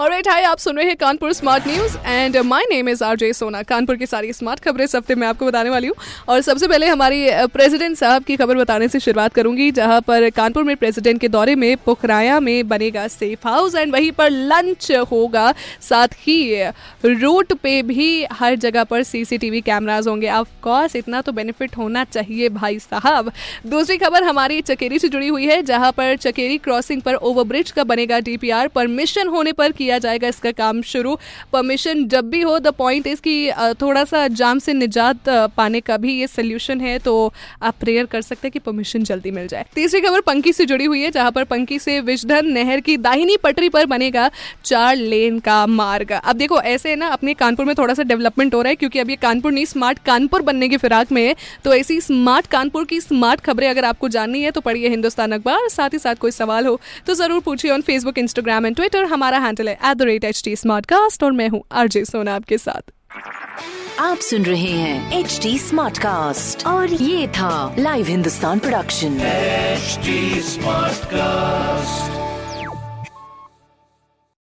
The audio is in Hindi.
alright hi आप सुन रहे हैं Kanpur smart news and my name is RJ Sona Kanpur की सारी स्मार्ट खबरें इस हफ़्ते मैं आपको बताने वाली हूँ। और सबसे पहले हमारी प्रेसिडेंट साहब की खबर बताने से शुरुआत करूँगी, जहाँ पर कानपुर में प्रेसिडेंट के दौरे में पुखराया में बनेगा सेफ़ हाउस एंड वहीं पर लंच होगा। साथ ही रूट पे भी हर जगह पर सीसीटीवी कैमराज होंगे। ऑफकोर्स इतना तो बेनिफिट होना चाहिए भाई साहब। दूसरी खबर हमारी चकेरी से जुड़ी हुई है, जहाँ पर चकेरी क्रॉसिंग पर ओवरब्रिज का बनेगा डीपीआर परमिशन होने पर किया जाएगा इसका काम शुरू। परमिशन जब भी हो द पॉइंट इज़ कि थोड़ा सा जाम से निजात पाने का भी ये सोल्यूशन है तो आप प्रेयर कर सकते हैं कि परमिशन जल्दी मिल जाए। तीसरी खबर पंकी से जुड़ी हुई है, जहाँ पर पंकी से विजधन नहर की दाहिनी पटरी पर बनेगा चार लेन का मार्ग। अब देखो, ऐसे ना, अपने कानपुर में थोड़ा सा डेवलपमेंट हो रहा है, क्योंकि अब ये कानपुर नहीं स्मार्ट कानपुर बनने की फिराक में है। तो ऐसी स्मार्ट कानपुर की स्मार्ट खबरें अगर आपको जाननी है तो पढ़िए हिंदुस्तान अखबार, साथ ही साथ कोई सवाल हो तो ज़रूर पूछिए on Facebook Instagram and Twitter हमारा हैंडल है at the rate H T smart cast और मैं हूँ आरजे सोना आपके साथ आप सुन रहे हैं एच टी स्मार्ट कास्ट और ये था Live Hindustan production smart Smartcast.